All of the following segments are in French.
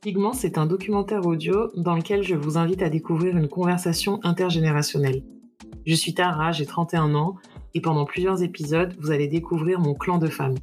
Pigment, c'est un documentaire audio dans lequel je vous invite à découvrir une conversation intergénérationnelle. Je suis Tara, j'ai 31 ans, et pendant plusieurs épisodes, vous allez découvrir mon clan de femmes.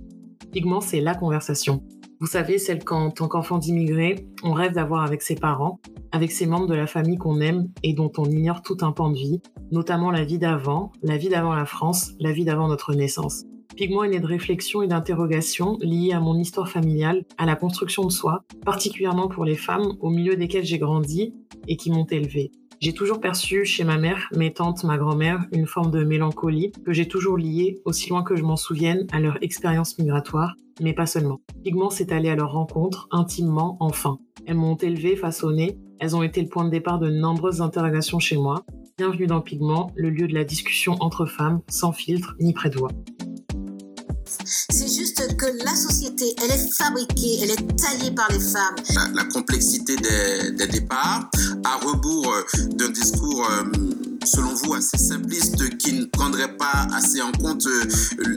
Pigment, c'est la conversation. Vous savez, celle qu'en tant qu'enfant d'immigré, on rêve d'avoir avec ses parents, avec ses membres de la famille qu'on aime et dont on ignore tout un pan de vie, notamment la vie d'avant, la vie d'avant la France, la vie d'avant notre naissance. Pigment est né de réflexions et d'interrogations liées à mon histoire familiale, à la construction de soi, particulièrement pour les femmes au milieu desquelles j'ai grandi et qui m'ont élevée. J'ai toujours perçu chez ma mère, mes tantes, ma grand-mère, une forme de mélancolie que j'ai toujours liée, aussi loin que je m'en souvienne, à leur expérience migratoire, mais pas seulement. Pigment s'est allé à leur rencontre, intimement, enfin. Elles m'ont élevée, façonnée, elles ont été le point de départ de nombreuses interrogations chez moi. Bienvenue dans Pigment, le lieu de la discussion entre femmes, sans filtre ni voix. C'est juste que la société, elle est fabriquée, elle est taillée par les femmes. La, complexité des, départs, à rebours euh, d'un discours euh, selon vous, assez simpliste qui ne prendrait pas assez en compte euh,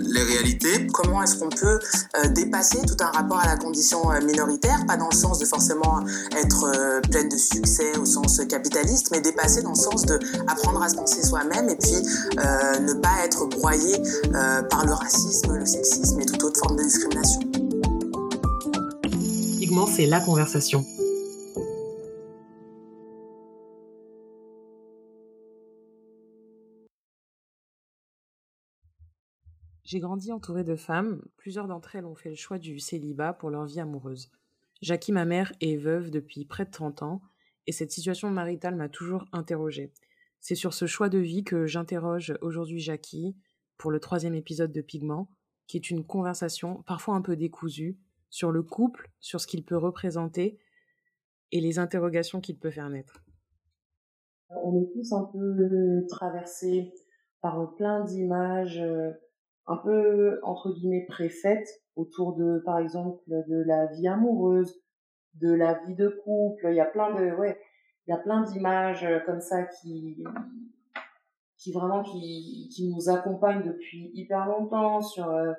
les réalités? Comment est-ce qu'on peut euh, dépasser tout un rapport à la condition euh, minoritaire, pas dans le sens de forcément être pleine de succès au sens capitaliste, mais dépasser dans le sens de apprendre à se penser soi-même et puis ne pas être broyé par le racisme, le sexisme et toute autre forme de discrimination. Pigment, c'est la conversation. J'ai grandi entourée de femmes, plusieurs d'entre elles ont fait le choix du célibat pour leur vie amoureuse. Jackie, ma mère, est veuve depuis près de 30 ans, et cette situation maritale m'a toujours interrogée. C'est sur ce choix de vie que j'interroge aujourd'hui Jackie pour le troisième épisode de Pigment, qui est une conversation parfois un peu décousue sur le couple, sur ce qu'il peut représenter et les interrogations qu'il peut faire naître. On est tous un peu traversés par plein d'images euh, un peu entre guillemets préfète autour de par exemple de la vie amoureuse, de la vie de couple, il y a plein de ouais, il y a plein d'images euh, comme ça qui qui vraiment qui qui nous accompagnent depuis hyper longtemps sur euh,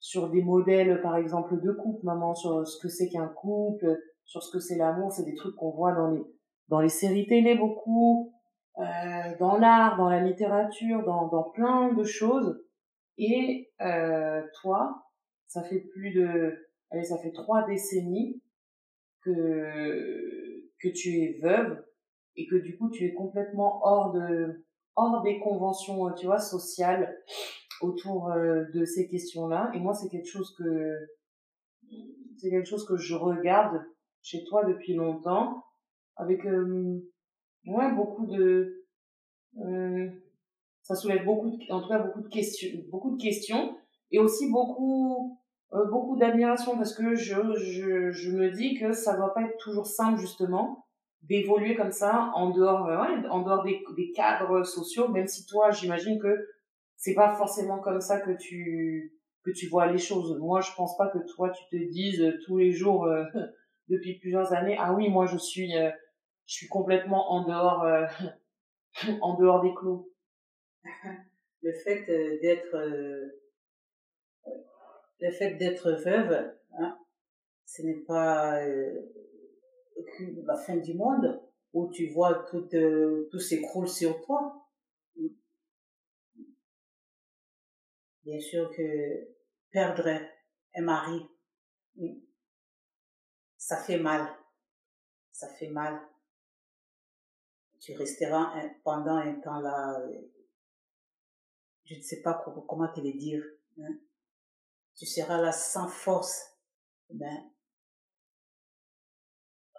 sur des modèles par exemple de couple, maman sur ce que c'est qu'un couple, sur ce que c'est l'amour, c'est des trucs qu'on voit dans les dans les séries télé beaucoup, euh, dans l'art, dans la littérature, dans dans plein de choses et euh, toi, ça fait plus de, allez, ça fait trois décennies que que tu es veuve et que du coup tu es complètement hors de hors des conventions, tu vois, sociales autour euh, de ces questions-là. Et moi, c'est quelque chose que c'est quelque chose que je regarde chez toi depuis longtemps, avec euh, ouais beaucoup de euh, ça soulève beaucoup, de, en tout cas beaucoup de questions, beaucoup de questions et aussi beaucoup, euh, beaucoup d'admiration parce que je, je, je me dis que ça doit pas être toujours simple justement d'évoluer comme ça en dehors, euh, ouais, en dehors des, des cadres sociaux, même si toi, j'imagine que c'est pas forcément comme ça que tu que tu vois les choses. Moi, je pense pas que toi tu te dises tous les jours euh, depuis plusieurs années, ah oui, moi je suis je suis complètement en dehors en dehors des clous le fait euh, d'être euh, le fait d'être veuve, hein, ce n'est pas euh, la fin du monde où tu vois tout, tout s'écroule sur toi. Bien sûr que perdre un mari, ça fait mal. Ça fait mal. Tu resteras pendant un temps là je ne sais pas comment te le dire. Hein. Tu seras là sans force. Ben,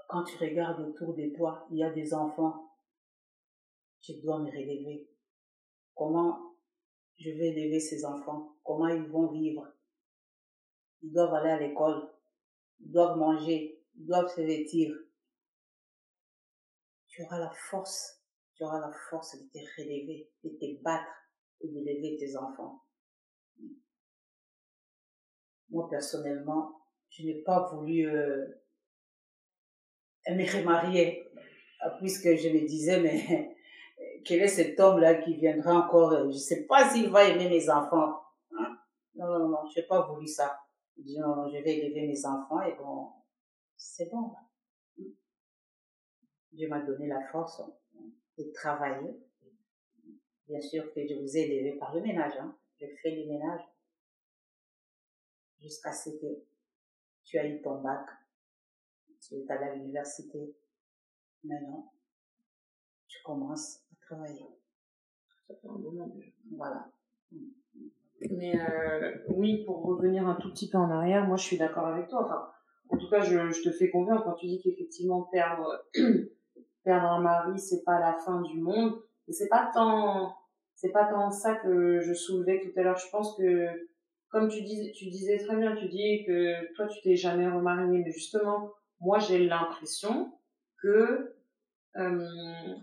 quand tu regardes autour de toi, il y a des enfants. Tu dois me relever. Comment je vais élever ces enfants? Comment ils vont vivre? Ils doivent aller à l'école. Ils doivent manger. Ils doivent se vêtir. Tu auras la force. Tu auras la force de te relever, de te battre et d'élever tes enfants. Moi, personnellement, je n'ai pas voulu me remarier, euh, puisque je me disais, mais quel est cet homme-là qui viendra encore euh, Je ne sais pas s'il va aimer mes enfants. Hein? Non, non, non, je n'ai pas voulu ça. Je je vais élever mes enfants et bon, c'est bon. Dieu m'a donné la force de travailler. Bien sûr que je vous ai élevé par le ménage. Hein. J'ai fait le ménage jusqu'à ce que tu as eu ton bac. Tu es allé à l'université. Maintenant, tu commences à travailler. Ça fait un moment déjà. Voilà. Mais euh, oui, pour revenir un tout petit peu en arrière, moi je suis d'accord avec toi. Enfin, en tout cas, je, je te fais confiance quand tu dis qu'effectivement perdre perdre un mari, c'est pas la fin du monde. Et c'est pas tant c'est pas tant ça que je soulevais tout à l'heure. Je pense que comme tu dis tu disais très bien, tu dis que toi tu t'es jamais remarié, mais justement, moi j'ai l'impression que euh,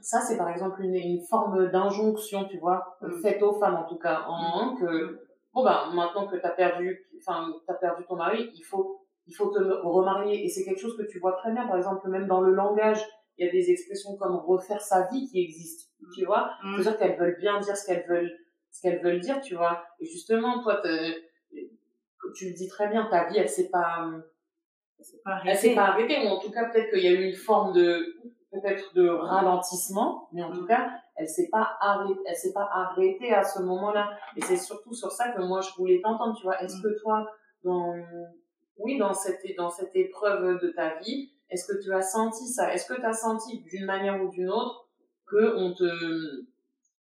ça c'est par exemple une, une forme d'injonction, tu vois, Mm. faite aux femmes en tout cas, en que bon ben maintenant que t'as perdu, enfin t'as perdu ton mari, il faut il faut te remarier et c'est quelque chose que tu vois très bien, par exemple même dans le langage, il y a des expressions comme refaire sa vie qui existent, tu vois, Mm. c'est-à-dire qu'elles veulent bien dire ce qu'elles veulent ce qu'elles veulent dire, tu vois, et justement toi tu le dis très bien, ta vie elle s'est pas pas elle s'est pas arrêtée, ou en tout cas peut-être qu'il y a eu une forme de peut-être de ralentissement, mais en tout cas elle s'est pas arrêtée, elle s'est pas arrêtée à ce moment-là. Et c'est surtout sur ça que moi je voulais t'entendre, tu vois. Est-ce que toi, dans oui, dans cette dans cette épreuve de ta vie, est-ce que tu as senti ça? Est-ce que tu as senti d'une manière ou d'une autre que on te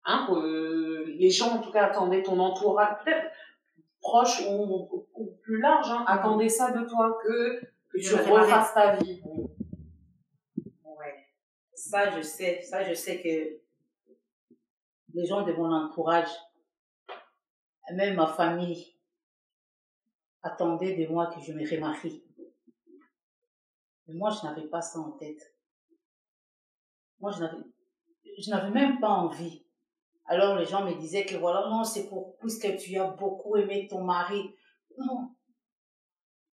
hein, que les gens en tout cas attendaient ton entourage, peut-être proche ou, ou plus large, hein, attendaient ça de toi que que tu refasses ta vie? Ouais. Ça, je sais. Ça, je sais que les gens de mon entourage, même ma famille, attendaient de moi que je me remarie. Mais moi, je n'avais pas ça en tête. Moi, je n'avais, même pas envie. Alors, les gens me disaient que voilà, non, c'est pour, puisque tu as beaucoup aimé ton mari. Non.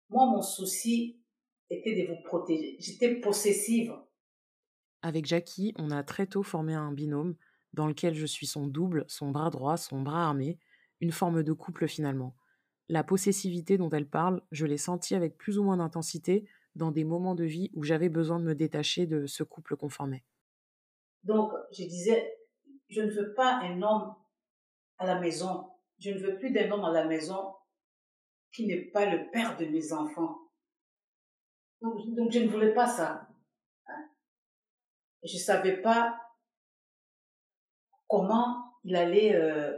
Moi, mon souci était de vous protéger. J'étais possessive. Avec Jackie, on a très tôt formé un binôme dans lequel je suis son double, son bras droit, son bras armé, une forme de couple finalement. La possessivité dont elle parle, je l'ai sentie avec plus ou moins d'intensité dans des moments de vie où j'avais besoin de me détacher de ce couple qu'on formait. Donc, je disais, je ne veux pas un homme à la maison. Je ne veux plus d'un homme à la maison qui n'est pas le père de mes enfants. Donc, je ne voulais pas ça. Hein. Je ne savais pas comment il allait, euh,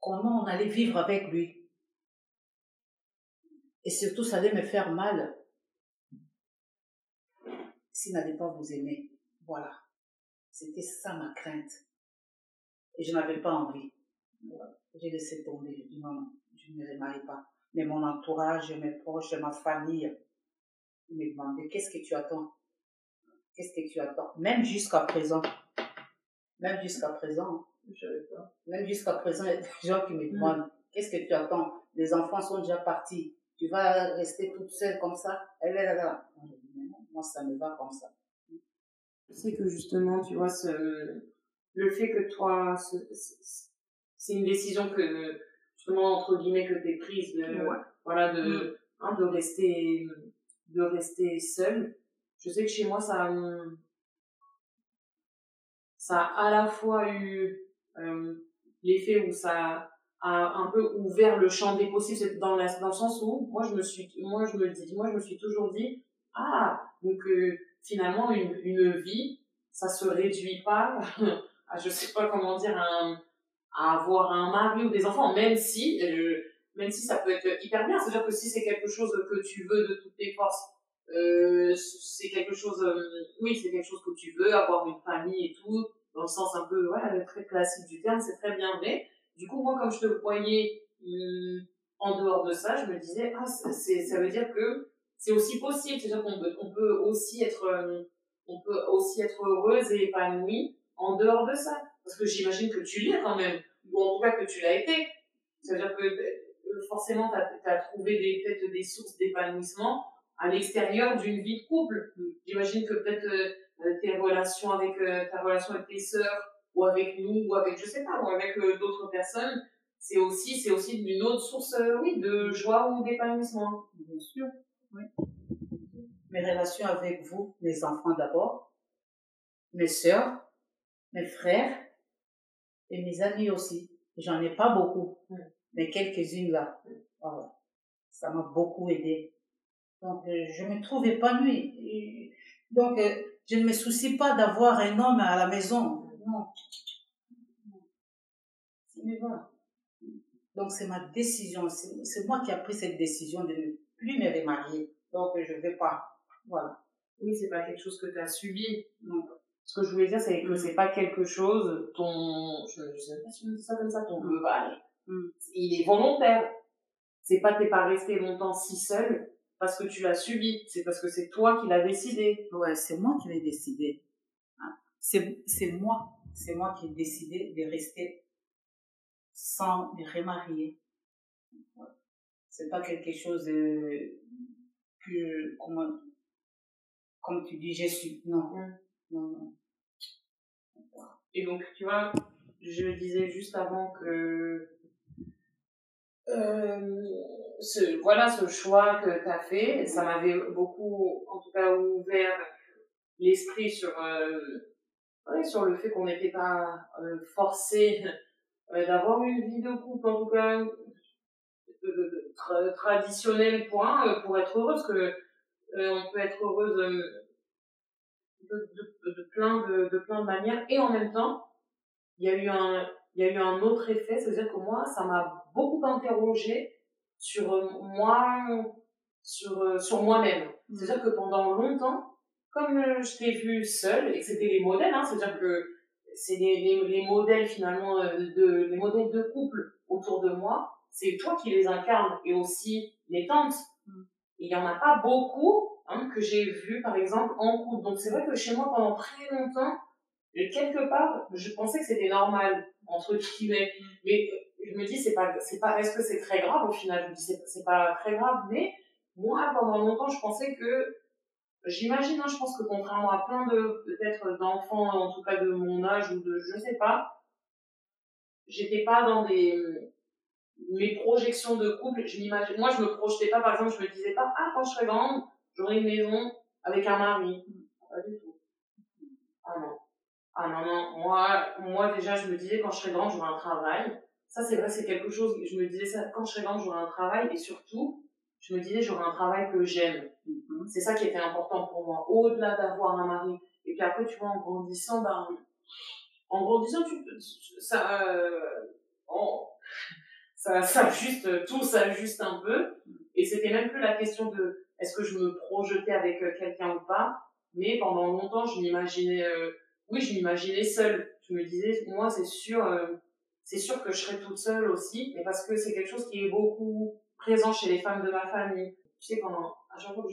comment on allait vivre avec lui. Et surtout, ça allait me faire mal s'il n'allait pas vous aimer. Voilà. C'était ça ma crainte. Et je n'avais pas envie. J'ai laissé tomber. J'ai dit non, non, je ne me remarie pas. Mais mon entourage, mes proches, ma famille, ils me demandaient qu'est-ce que tu attends? Qu'est-ce que tu attends? Même jusqu'à présent. Même jusqu'à présent. Je pas. Même jusqu'à présent, il y a des gens qui me demandent qu'est-ce que tu attends? Les enfants sont déjà partis. Tu vas rester toute seule comme ça Et là, là. Moi, ça me va comme ça. Je sais que justement, tu vois, ce, le fait que toi, ce- ce- c'est une décision que, justement, entre guillemets, que t'es prise de, Ouais. voilà, de, hein, de rester, de rester seule. Je sais que chez moi, ça, ça a à la fois eu, euh, l'effet où ça un peu ouvert le champ des possibles, c'est dans, la, dans le sens où, moi, je me suis, moi, je me dis, moi, je me suis toujours dit, ah, donc, euh, finalement, une, une vie, ça se réduit pas à, je sais pas comment dire, à avoir un mari ou des enfants, même si, euh, même si ça peut être hyper bien. C'est-à-dire que si c'est quelque chose que tu veux de toutes tes forces, euh, c'est quelque chose, oui, c'est quelque chose que tu veux, avoir une famille et tout, dans le sens un peu, ouais, très classique du terme, c'est très bien vrai. Du coup, moi, comme je te voyais hum, en dehors de ça, je me disais, ah, ça veut dire que c'est aussi possible. C'est-à-dire qu'on peut, on peut aussi être, euh, on peut aussi être heureuse et épanouie en dehors de ça. Parce que j'imagine que tu l'es quand même, ou en tout cas que tu l'as été. C'est-à-dire que euh, forcément, tu as, trouvé des, peut-être des sources d'épanouissement à l'extérieur d'une vie de couple. J'imagine que peut-être euh, tes relations avec euh, ta relation avec tes sœurs ou avec nous ou avec je sais pas ou avec euh, d'autres personnes, c'est aussi c'est aussi une autre source euh, oui de joie ou d'épanouissement. Bien sûr. Oui. mes relations avec vous, mes enfants d'abord, mes sœurs, mes frères et mes amis aussi. J'en ai pas beaucoup, mais quelques-unes là. Voilà. Ça m'a beaucoup aidé. Donc, euh, je me trouve épanouie. Donc, je ne me soucie pas d'avoir un homme à la maison. Non. Voilà. Donc, c'est ma décision. C'est moi qui ai pris cette décision de ne plus me remarier. Donc, je ne vais pas. Voilà. Oui, c'est pas quelque chose que tu as subi. Donc, ce que je voulais dire, c'est que c'est pas quelque chose, ton, je, je sais pas si on dit ça comme ça, ton veuvage, Mm. il est volontaire. C'est pas t'es pas resté longtemps si seul parce que tu l'as subi. C'est parce que c'est toi qui l'as décidé. Ouais, c'est moi qui l'ai décidé. C'est c'est moi. C'est moi qui ai décidé de rester sans me remarier. Ouais. C'est pas quelque chose de, que, comment, comme tu dis, j'ai su. Non. Non, non. Et donc, tu vois, je disais juste avant que euh, ce, voilà ce choix que tu as fait, ça m'avait beaucoup, en tout cas, ouvert l'esprit sur, euh, ouais, sur le fait qu'on n'était pas euh, forcé euh, d'avoir une vie de couple, en tout cas, de, de- de- tra- traditionnelle point, euh, pour être heureuse, que euh, on peut être heureuse euh, de, de, de plein de, de plein de manières, et en même temps, il y a eu un, il y a eu un autre effet, c'est-à-dire que moi, ça m'a beaucoup interrogé sur euh, moi, sur, euh, sur moi-même. C'est-à-dire que pendant longtemps, comme euh, je t'ai vu seule, et que c'était les modèles, hein, c'est-à-dire que c'est les, les, les modèles finalement, euh, de, les modèles de couple autour de moi, c'est toi qui les incarnes, et aussi mes tantes. Et il y en a pas beaucoup hein, que j'ai vu, par exemple, en couple. Donc c'est vrai que chez moi, pendant très longtemps, quelque part, je pensais que c'était normal, entre guillemets. Mais euh, je me dis, c'est pas, c'est pas, est-ce que c'est très grave au final? Je me dis, c'est, c'est pas très grave, mais moi, pendant longtemps, je pensais que, j'imagine, hein, je pense que contrairement à plein de, peut-être d'enfants, en tout cas de mon âge ou de, je sais pas, j'étais pas dans des, mes projections de couple, je m'imagine, moi, je me projetais pas, par exemple, je me disais pas, ah, quand je serai grande, j'aurai une maison avec un mari. Pas du tout. Ah non. Ah non, non, moi, moi déjà, je me disais quand je serai grande, j'aurai un travail. Ça, c'est vrai, c'est quelque chose, je me disais ça, quand je serai grande, j'aurai un travail et surtout, je me disais, j'aurai un travail que j'aime. C'est ça qui était important pour moi, au-delà d'avoir un mari. Et puis après, tu vois, en grandissant, ben, en grandissant, tu, ça, euh, ça, ça juste, tout s'ajuste un peu. Et c'était même plus la question de est-ce que je me projetais avec euh, quelqu'un ou pas? Mais pendant longtemps, je m'imaginais, euh, oui, je m'imaginais seule. Je me disais, moi, c'est sûr, euh, c'est sûr que je serais toute seule aussi, mais parce que c'est quelque chose qui est beaucoup présent chez les femmes de ma famille. Tu sais, pendant, à chaque fois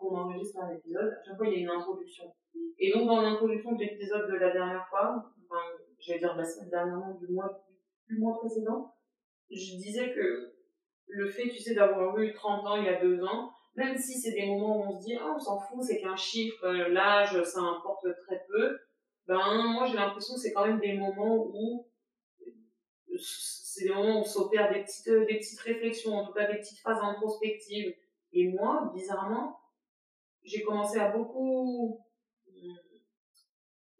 qu'on enregistre un épisode, à chaque fois, il y a une introduction. Et donc, dans l'introduction de l'épisode de la dernière fois, enfin, j'allais dire la semaine dernière, du mois, du mois précédent, je disais que le fait, tu sais, d'avoir eu 30 ans il y a deux ans, même si c'est des moments où on se dit, ah, on s'en fout, c'est qu'un chiffre, euh, l'âge, ça importe très peu, ben, moi, j'ai l'impression que c'est quand même des moments où, c'est des moments où on s'opère des petites, des petites réflexions, en tout cas des petites phases introspectives. Et moi, bizarrement, j'ai commencé à beaucoup,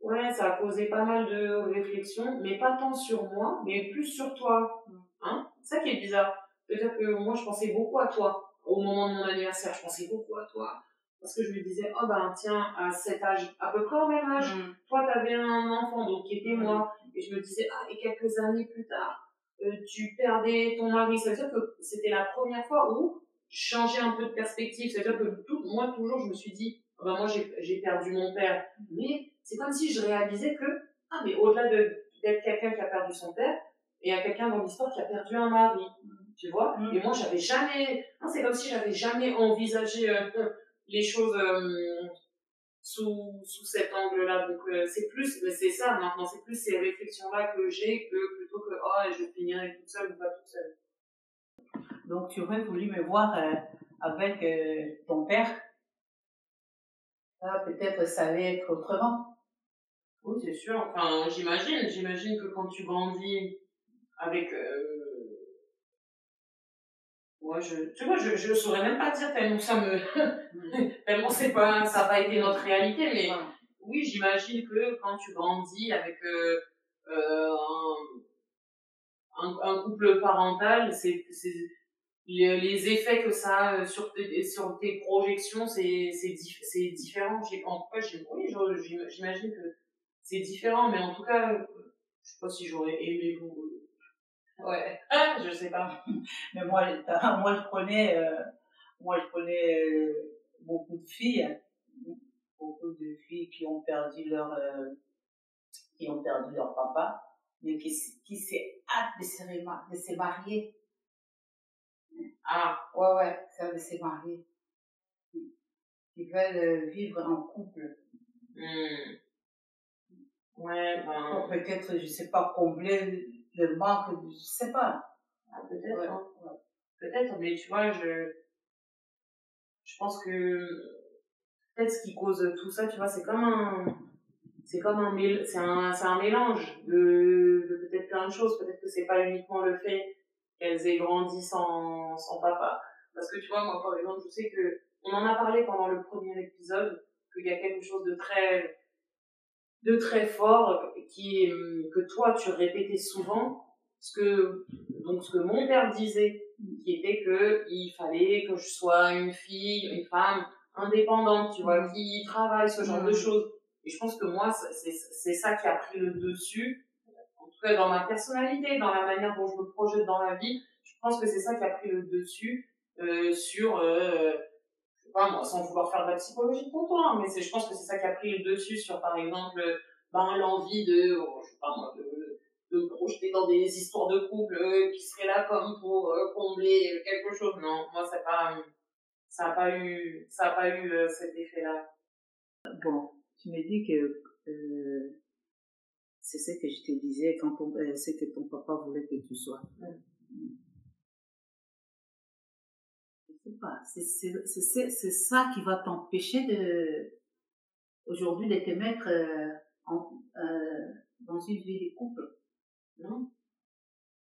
ouais, ça a causé pas mal de réflexions, mais pas tant sur moi, mais plus sur toi. Hein? C'est ça qui est bizarre. C'est-à-dire que moi, je pensais beaucoup à toi. Au moment de mon anniversaire, je pensais beaucoup à toi. Parce que je me disais, oh ben tiens, à cet âge, à peu près au même âge, toi, t'avais un enfant, donc qui était moi. Et je me disais, ah, et quelques années plus tard, euh, tu perdais ton mari. Ça veut dire que c'était la première fois où je changeais un peu de perspective. C'est-à-dire que tout, moi, toujours, je me suis dit, oh ben moi, j'ai perdu mon père. Mais c'est comme si je réalisais que, ah, mais au-delà de- d'être quelqu'un qui a perdu son père, il y a quelqu'un dans l'histoire qui a perdu un mari. Tu vois? Mm. Et moi, j'avais jamais. hein, c'est comme si j'avais jamais envisagé euh, les choses euh, sous, sous cet angle-là. Donc, euh, c'est plus. C'est ça maintenant, c'est plus ces réflexions-là que j'ai que plutôt que, oh, je finirai toute seule ou pas toute seule. Donc, tu aurais voulu me voir euh, avec euh, ton père? Ah, peut-être ça allait être autrement. Oui, c'est sûr. Enfin, j'imagine. J'imagine que quand tu grandis avec. euh, Ouais, je, tu vois, je, je saurais même pas dire tellement ça me, tellement c'est pas, ça n'a pas été notre réalité, mais oui, j'imagine que quand tu grandis avec euh, euh, un, un, couple parental, c'est les, les, effets que ça a sur tes, sur tes projections, c'est, c'est, c'est différent. En tout cas, j'imagine que c'est différent, mais en tout cas, je sais pas si j'aurais aimé vous. Ouais, je sais pas. Mais moi, moi je connais, euh, moi je connais euh, beaucoup de filles, beaucoup de filles qui ont perdu leur, euh, qui ont perdu leur papa, mais qui, qui s'est hâte de se marier. Ah, ouais, ouais, ça de se marier. Qui veulent vivre en couple. Hmm. Ouais, ben. Peut-être, je sais pas, combler le manque, je sais pas. Ah, peut-être, hein. Peut-être, mais tu vois, je, je pense que peut-être ce qui cause tout ça, tu vois, c'est comme un, c'est comme un, c'est un, c'est un mélange de, de peut-être plein de choses. Peut-être que c'est pas uniquement le fait qu'elles aient grandi sans, sans papa. Parce que tu vois, moi, par exemple, je sais que, on en a parlé pendant le premier épisode, qu'il y a quelque chose de très, de très fort qui que toi tu répétais souvent. Ce que donc ce que mon père disait qui était que il fallait que je sois une fille une femme indépendante tu vois qui travaille ce genre de choses. Et je pense que moi c'est ça qui a pris le dessus dans ma personnalité dans la manière dont je me projette dans la vie je pense que c'est ça qui a pris le dessus euh, sur euh, moi, sans vouloir faire de la psychologie pour toi, mais c'est, je pense que c'est ça qui a pris le dessus sur, par exemple, ben, l'envie de, oh, je sais pas moi, de, de projeter dans des histoires de couple euh, qui seraient là comme pour euh, combler quelque chose. Non, moi, ça n'a pas, pas eu, ça a pas eu cet effet-là. Bon, tu me dis que c'est ce que je te disais quand c'est que ton papa voulait que tu sois. pas, c'est ça qui va t'empêcher de, aujourd'hui, de te mettre euh, en, euh, dans une vie de couple. Non?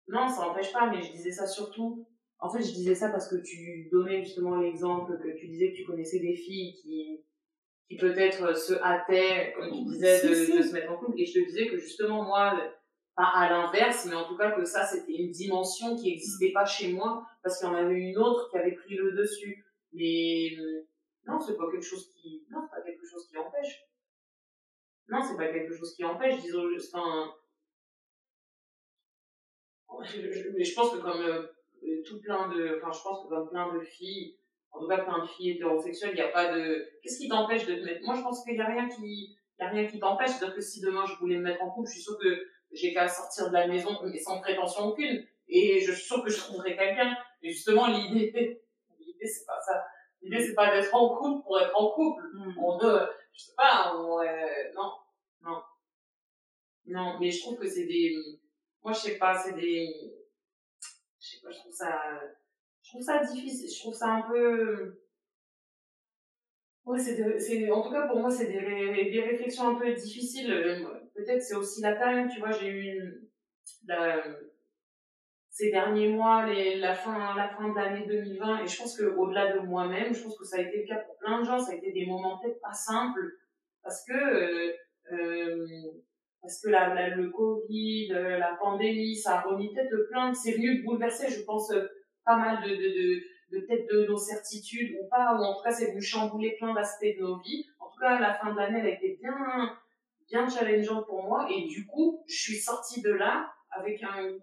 Non, ça n'empêche pas, mais je disais ça surtout. En fait, je disais ça parce que tu donnais justement l'exemple que tu disais que tu connaissais des filles qui, qui peut-être se hâtaient, comme tu disais, de, de, se mettre en couple. Et je te disais que justement, moi, pas à l'inverse, mais en tout cas que ça, c'était une dimension qui n'existait pas chez moi, parce qu'il y en avait une autre qui avait pris le dessus. Mais non, c'est pas quelque chose qui, non, c'est pas quelque chose qui empêche. Non, c'est pas quelque chose qui empêche, disons, enfin, mais je pense que comme euh, tout plein de, enfin, je pense que comme plein de filles, en tout cas plein de filles hétérosexuelles, il n'y a pas de, qu'est-ce qui t'empêche de te mettre, moi je pense qu'il n'y a rien qui, il y a rien qui t'empêche, c'est-à-dire que si demain je voulais me mettre en couple, je suis sûre que j'ai qu'à sortir de la maison, mais sans prétention aucune. Et je suis sûre que je trouverai quelqu'un. Et justement, l'idée, l'idée, c'est pas ça. L'idée, c'est pas d'être en couple pour être en couple. Mm. On veut, je sais pas, on, euh, non, non. Non, mais je trouve que c'est des, moi, je sais pas, c'est des, je sais pas, je trouve ça, trouve ça difficile, je trouve ça un peu, Ouais, c'est, en tout cas pour moi, c'est des, des réflexions un peu difficiles. Peut-être c'est aussi la taille, tu vois, j'ai eu ces derniers mois, les, la fin, la fin de l'année 2020, et je pense que au-delà de moi-même, je pense que ça a été le cas pour plein de gens, ça a été des moments peut-être pas simples, parce que, euh, euh parce que la, le Covid, la pandémie, ça a remis peut-être plein, c'est venu bouleverser, je pense, pas mal de, de, de de peut-être de nos certitudes ou pas, ou en tout cas c'est venu chambouler plein d'aspects de nos vies. En tout cas, la fin de l'année, elle a été bien, bien challengeante pour moi, et du coup, je suis sortie de là avec un,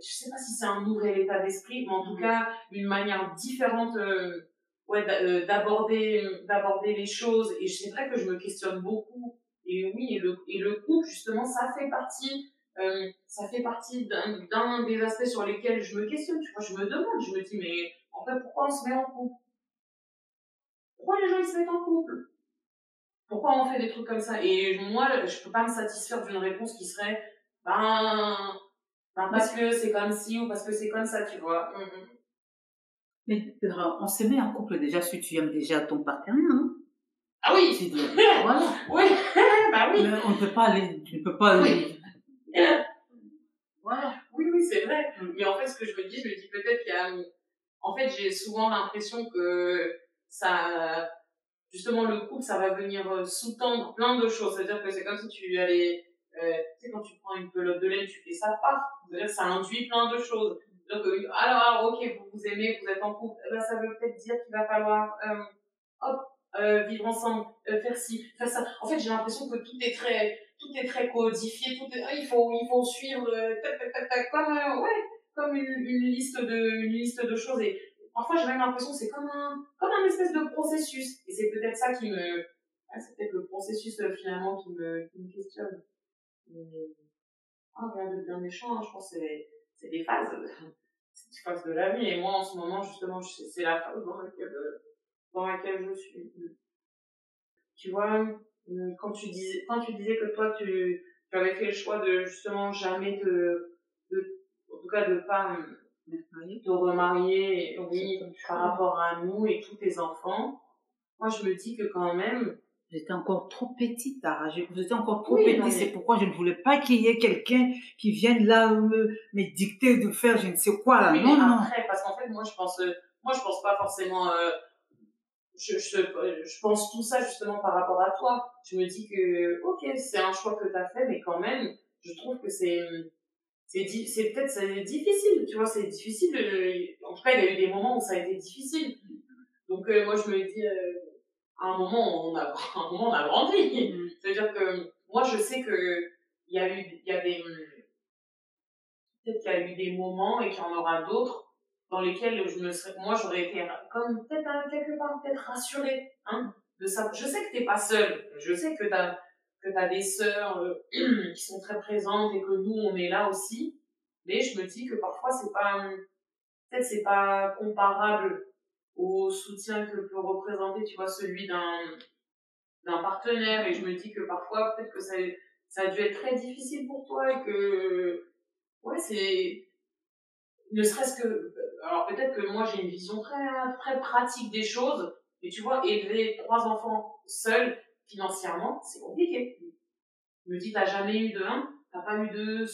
je sais pas si c'est un nouvel état d'esprit, mais en tout cas, une manière différente, euh, ouais, euh, d'aborder, d'aborder les choses, et c'est vrai que je me questionne beaucoup, et oui, et le, et le couple, justement, ça fait partie euh, ça fait partie d'un des aspects sur lesquels je me questionne. Tu vois, je me demande, je me dis, mais en fait, pourquoi on se met en couple? Pourquoi les gens ils se mettent en couple? Pourquoi on fait des trucs comme ça? Et moi, je peux pas me satisfaire d'une réponse qui serait ben, ben parce que c'est comme ci ou parce que c'est comme ça, tu vois. Mm, mm. Mais on se met en couple déjà si tu aimes déjà ton partenaire, hein? Ah oui voilà. Oui, bah oui. Mais on ne peut pas aller, tu ne peux pas oui, c'est vrai. Mm. Mais en fait, ce que je me dis, je me dis peut-être qu'il y a en fait, j'ai souvent l'impression que ça, justement, le couple, ça va venir euh, sous-tendre plein de choses. C'est-à-dire que c'est comme si tu allais, euh, tu sais, quand tu prends une pelote de laine, tu fais ça part. C'est-à-dire que ça induit plein de choses. Donc, euh, alors, ok, vous vous aimez, vous êtes en couple, eh ben, ça veut peut-être dire qu'il va falloir, euh, hop, euh, vivre ensemble, faire ci, faire ça. En fait, j'ai l'impression que tout est très, tout est très codifié, tout est, ah, il faut, suivre, euh, comme, euh, ouais, comme une, une liste de, une liste de choses. Et parfois, j'ai même l'impression que c'est comme un, comme un espèce de processus. Et c'est peut-être ça qui me, ah, c'est peut-être le processus euh, finalement qui me, qui me questionne. Ah, rien de bien méchant, hein, je pense que c'est, c'est des phases, c'est des phases de la vie. Et moi, en ce moment, justement, c'est la phase dans laquelle, dans laquelle je suis. Tu vois, quand tu disais, quand tu disais que toi, tu, tu avais fait le choix de justement jamais te, de, en tout cas de pas euh, te remarier, oui, par rapport à nous et tous tes enfants. Moi, je me dis que quand même, J'étais encore trop petite, Tara. J'étais encore trop Oui, petite. mais- C'est pourquoi je ne voulais pas qu'il y ait quelqu'un qui vienne là me, me dicter de faire je ne sais quoi là. Oui, non, mais non. parce qu'en fait, moi, je pense, euh, moi, je pense pas forcément, euh, je, je, je pense tout ça justement par rapport à toi. Je me dis que, ok, c'est un choix que tu as fait, mais quand même, je trouve que c'est, c'est, peut-être, c'est difficile, tu vois, c'est difficile. de- en tout cas, il y a eu des moments où ça a été difficile. Donc, euh, moi, je me dis, euh, à un moment, on a, à un moment, on a grandi. C'est-à-dire que, moi, je sais que, il y a eu, il y a des, peut-être qu'il y a eu des moments et qu'il y en aura d'autres dans lesquels je me serais, moi j'aurais été comme peut-être hein, quelque part peut-être rassurée, hein, de ça. Je sais que t'es pas seule, je sais que t'as que t'as des sœurs euh, qui sont très présentes et que nous on est là aussi, mais je me dis que parfois c'est pas, peut-être c'est pas comparable au soutien que peut représenter, tu vois, celui d'un d'un partenaire. Et je me dis que parfois peut-être que ça ça a dû être très difficile pour toi et que ouais c'est ne serait-ce que alors peut-être que moi j'ai une vision très très pratique des choses mais tu vois élever trois enfants seuls financièrement c'est compliqué je me dis t'as jamais eu de t'as pas eu de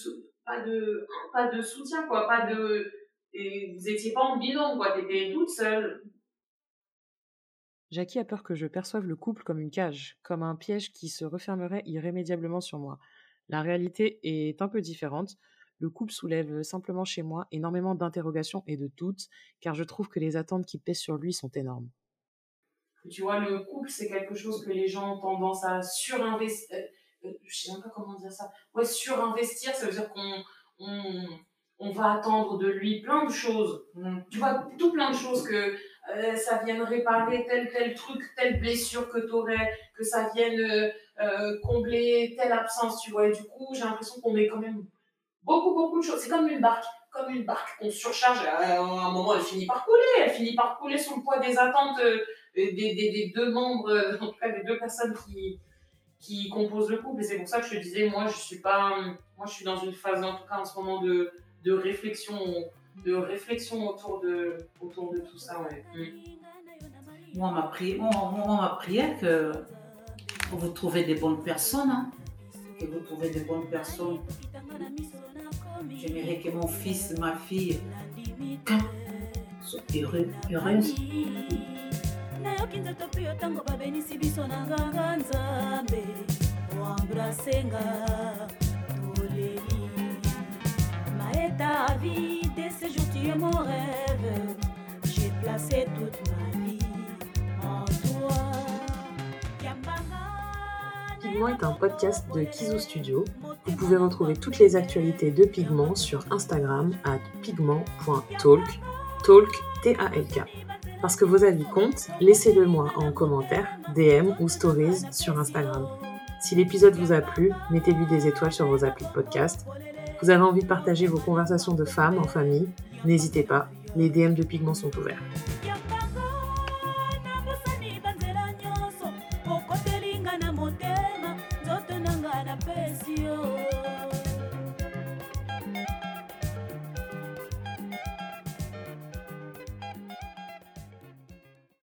pas de pas de soutien quoi pas de et vous étiez pas en binôme quoi t'étais toute seule Jackie a peur que je perçoive le couple comme une cage, comme un piège qui se refermerait irrémédiablement sur moi. La réalité est un peu différente. Le couple soulève simplement chez moi énormément d'interrogations et de doutes, car je trouve que les attentes qui pèsent sur lui sont énormes. tu vois le couple c'est quelque chose que les gens ont tendance à surinvestir euh, je sais même pas comment dire ça. Ouais surinvestir ça veut dire qu'on on, va attendre de lui plein de choses. Tu vois tout plein de choses que euh, ça vienne réparer tel tel truc telle blessure que t'aurais que ça vienne euh, euh, combler telle absence tu vois. Et du coup j'ai l'impression qu'on met quand même beaucoup beaucoup de choses c'est comme une barque comme une barque qu'on surcharge à un moment elle finit par couler elle finit par couler sous le poids des attentes euh, des, des, deux membres euh, en tout cas des deux personnes qui qui composent le couple et c'est pour ça que je te disais moi je suis pas moi je suis dans une phase en tout cas en ce moment de de réflexion de réflexion autour de autour de tout ça ouais. Mm. Moi, m'a on- on m'a prié que pour vous trouver des bonnes personnes, hein, que vous trouvez des bonnes personnes. J'aimerais que mon fils, ma fille, quand soient heureux, heureuses. nayoki tu est un podcast de Kizo Studio. Vous pouvez retrouver toutes les actualités de Pigment sur Instagram à pigment.talk, talk. Parce que vos avis comptent, laissez-le moi en commentaire, DM ou stories sur Instagram. Si l'épisode vous a plu, mettez-lui des étoiles sur vos applis de podcast. Vous avez envie de partager vos conversations de femmes en famille, n'hésitez pas, les DM de Pigment sont ouverts.